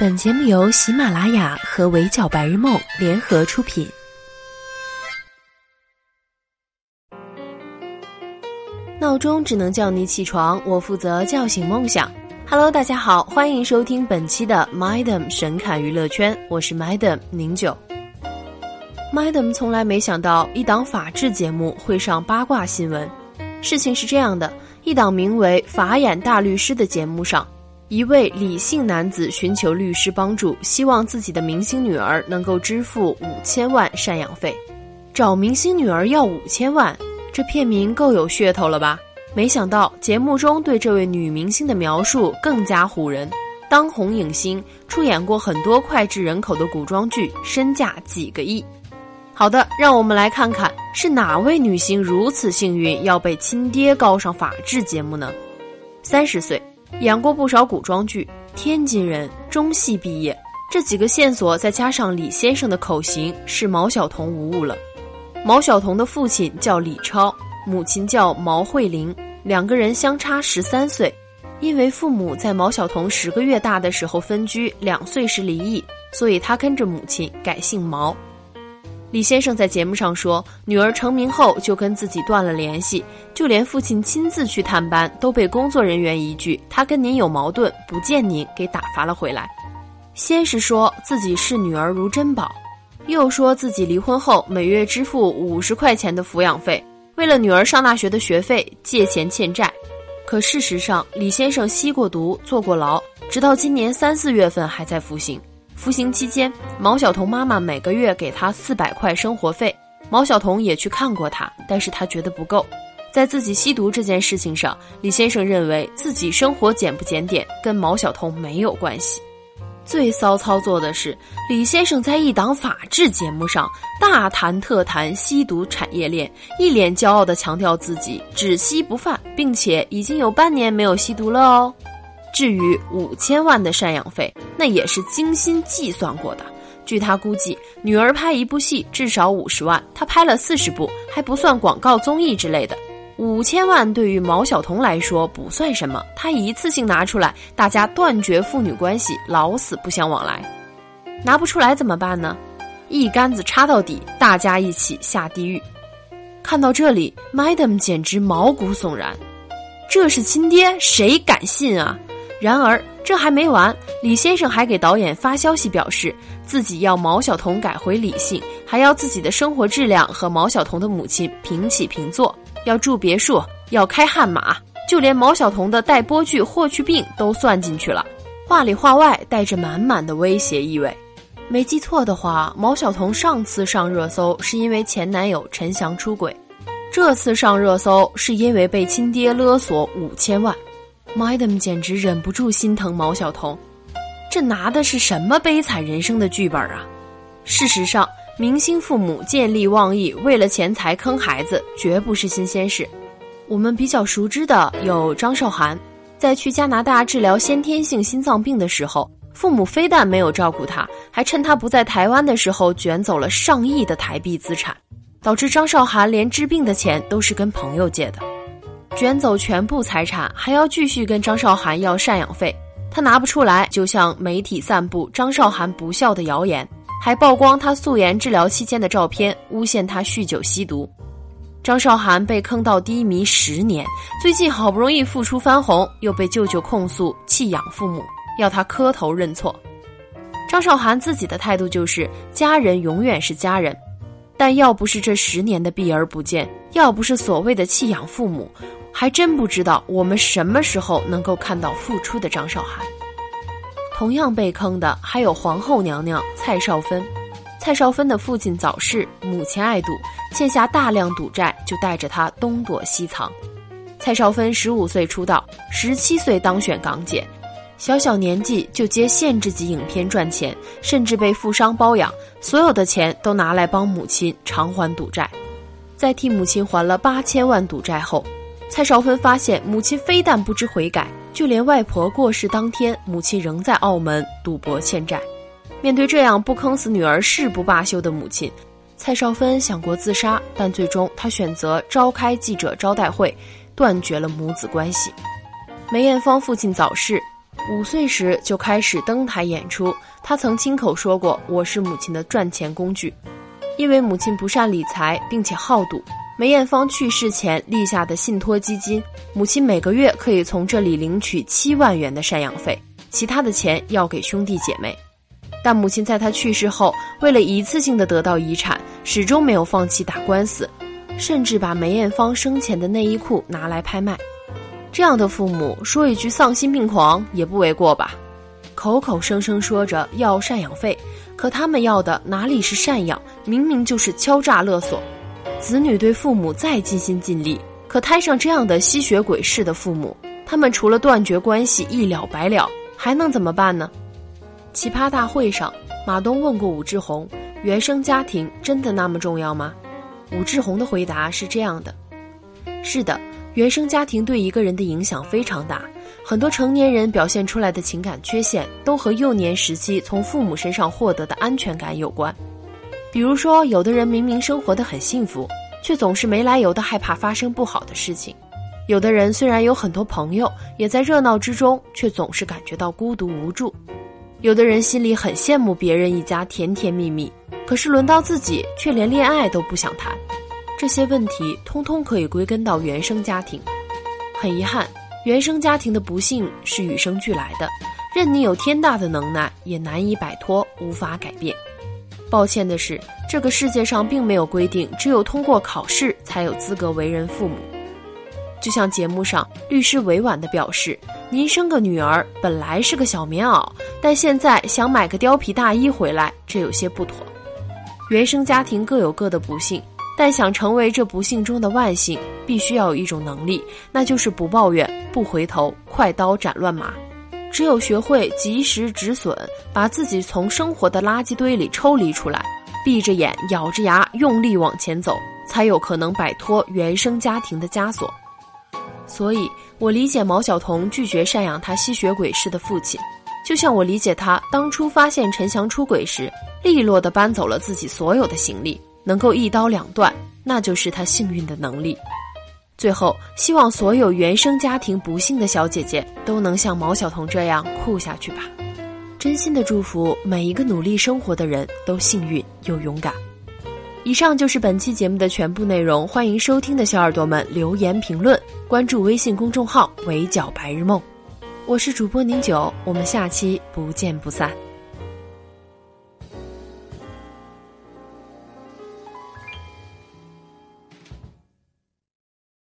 本节目由喜马拉雅和围剿白日梦联合出品。闹钟只能叫你起床，我负责叫醒梦想。Hello，大家好，欢迎收听本期的 Madam 神侃娱乐圈，我是 Madam 宁九。Madam 从来没想到一档法制节目会上八卦新闻。事情是这样的，一档名为《法眼大律师》的节目上。一位李姓男子寻求律师帮助，希望自己的明星女儿能够支付五千万赡养费。找明星女儿要五千万，这片名够有噱头了吧？没想到节目中对这位女明星的描述更加唬人。当红影星，出演过很多脍炙人口的古装剧，身价几个亿。好的，让我们来看看是哪位女星如此幸运要被亲爹告上法制节目呢？三十岁。演过不少古装剧，天津人，中戏毕业，这几个线索再加上李先生的口型，是毛晓彤无误了。毛晓彤的父亲叫李超，母亲叫毛慧玲，两个人相差十三岁。因为父母在毛晓彤十个月大的时候分居，两岁时离异，所以他跟着母亲改姓毛。李先生在节目上说，女儿成名后就跟自己断了联系，就连父亲亲自去探班都被工作人员一句“他跟您有矛盾，不见您”给打发了回来。先是说自己视女儿如珍宝，又说自己离婚后每月支付五十块钱的抚养费，为了女儿上大学的学费借钱欠债。可事实上，李先生吸过毒，坐过牢，直到今年三四月份还在服刑。服刑期间，毛晓彤妈妈每个月给他四百块生活费。毛晓彤也去看过他，但是他觉得不够。在自己吸毒这件事情上，李先生认为自己生活检不检点跟毛晓彤没有关系。最骚操作的是，李先生在一档法制节目上大谈特谈吸毒产业链，一脸骄傲地强调自己只吸不犯，并且已经有半年没有吸毒了哦。至于五千万的赡养费，那也是精心计算过的。据他估计，女儿拍一部戏至少五十万，他拍了四十部，还不算广告、综艺之类的。五千万对于毛晓彤来说不算什么，他一次性拿出来，大家断绝父女关系，老死不相往来。拿不出来怎么办呢？一竿子插到底，大家一起下地狱。看到这里，Madam 简直毛骨悚然。这是亲爹，谁敢信啊？然而这还没完，李先生还给导演发消息，表示自己要毛晓彤改回理性，还要自己的生活质量和毛晓彤的母亲平起平坐，要住别墅，要开悍马，就连毛晓彤的待播剧《霍去病》都算进去了，话里话外带着满满的威胁意味。没记错的话，毛晓彤上次上热搜是因为前男友陈翔出轨，这次上热搜是因为被亲爹勒索五千万。Madam 简直忍不住心疼毛晓彤，这拿的是什么悲惨人生的剧本啊？事实上，明星父母见利忘义，为了钱财坑孩子，绝不是新鲜事。我们比较熟知的有张韶涵，在去加拿大治疗先天性心脏病的时候，父母非但没有照顾她，还趁她不在台湾的时候卷走了上亿的台币资产，导致张韶涵连治病的钱都是跟朋友借的。卷走全部财产，还要继续跟张韶涵要赡养费，他拿不出来，就向媒体散布张韶涵不孝的谣言，还曝光他素颜治疗期间的照片，诬陷他酗酒吸毒。张韶涵被坑到低迷十年，最近好不容易复出翻红，又被舅舅控诉弃养父母，要他磕头认错。张韶涵自己的态度就是，家人永远是家人，但要不是这十年的避而不见，要不是所谓的弃养父母。还真不知道我们什么时候能够看到复出的张韶涵。同样被坑的还有皇后娘娘蔡少芬。蔡少芬的父亲早逝，母亲爱赌，欠下大量赌债，就带着她东躲西藏。蔡少芬十五岁出道，十七岁当选港姐，小小年纪就接限制级影片赚钱，甚至被富商包养，所有的钱都拿来帮母亲偿还赌债。在替母亲还了八千万赌债后。蔡少芬发现母亲非但不知悔改，就连外婆过世当天，母亲仍在澳门赌博欠债。面对这样不坑死女儿誓不罢休的母亲，蔡少芬想过自杀，但最终她选择召开记者招待会，断绝了母子关系。梅艳芳父亲早逝，五岁时就开始登台演出。他曾亲口说过：“我是母亲的赚钱工具。”因为母亲不善理财，并且好赌，梅艳芳去世前立下的信托基金，母亲每个月可以从这里领取七万元的赡养费，其他的钱要给兄弟姐妹。但母亲在她去世后，为了一次性的得到遗产，始终没有放弃打官司，甚至把梅艳芳生前的内衣裤拿来拍卖。这样的父母，说一句丧心病狂也不为过吧？口口声声说着要赡养费。可他们要的哪里是赡养，明明就是敲诈勒索。子女对父母再尽心尽力，可摊上这样的吸血鬼式的父母，他们除了断绝关系一了百了，还能怎么办呢？奇葩大会上，马东问过武志红：“原生家庭真的那么重要吗？”武志红的回答是这样的：“是的，原生家庭对一个人的影响非常大。”很多成年人表现出来的情感缺陷，都和幼年时期从父母身上获得的安全感有关。比如说，有的人明明生活的很幸福，却总是没来由的害怕发生不好的事情；有的人虽然有很多朋友，也在热闹之中，却总是感觉到孤独无助；有的人心里很羡慕别人一家甜甜蜜蜜，可是轮到自己却连恋爱都不想谈。这些问题通通可以归根到原生家庭。很遗憾。原生家庭的不幸是与生俱来的，任你有天大的能耐，也难以摆脱，无法改变。抱歉的是，这个世界上并没有规定，只有通过考试才有资格为人父母。就像节目上律师委婉地表示：“您生个女儿本来是个小棉袄，但现在想买个貂皮大衣回来，这有些不妥。”原生家庭各有各的不幸。但想成为这不幸中的万幸，必须要有一种能力，那就是不抱怨、不回头、快刀斩乱麻。只有学会及时止损，把自己从生活的垃圾堆里抽离出来，闭着眼、咬着牙用力往前走，才有可能摆脱原生家庭的枷锁。所以，我理解毛晓彤拒绝赡养他吸血鬼式的父亲，就像我理解他当初发现陈翔出轨时，利落地搬走了自己所有的行李。能够一刀两断，那就是他幸运的能力。最后，希望所有原生家庭不幸的小姐姐都能像毛晓彤这样酷下去吧！真心的祝福每一个努力生活的人都幸运又勇敢。以上就是本期节目的全部内容，欢迎收听的小耳朵们留言评论，关注微信公众号“围剿白日梦”。我是主播宁九，我们下期不见不散。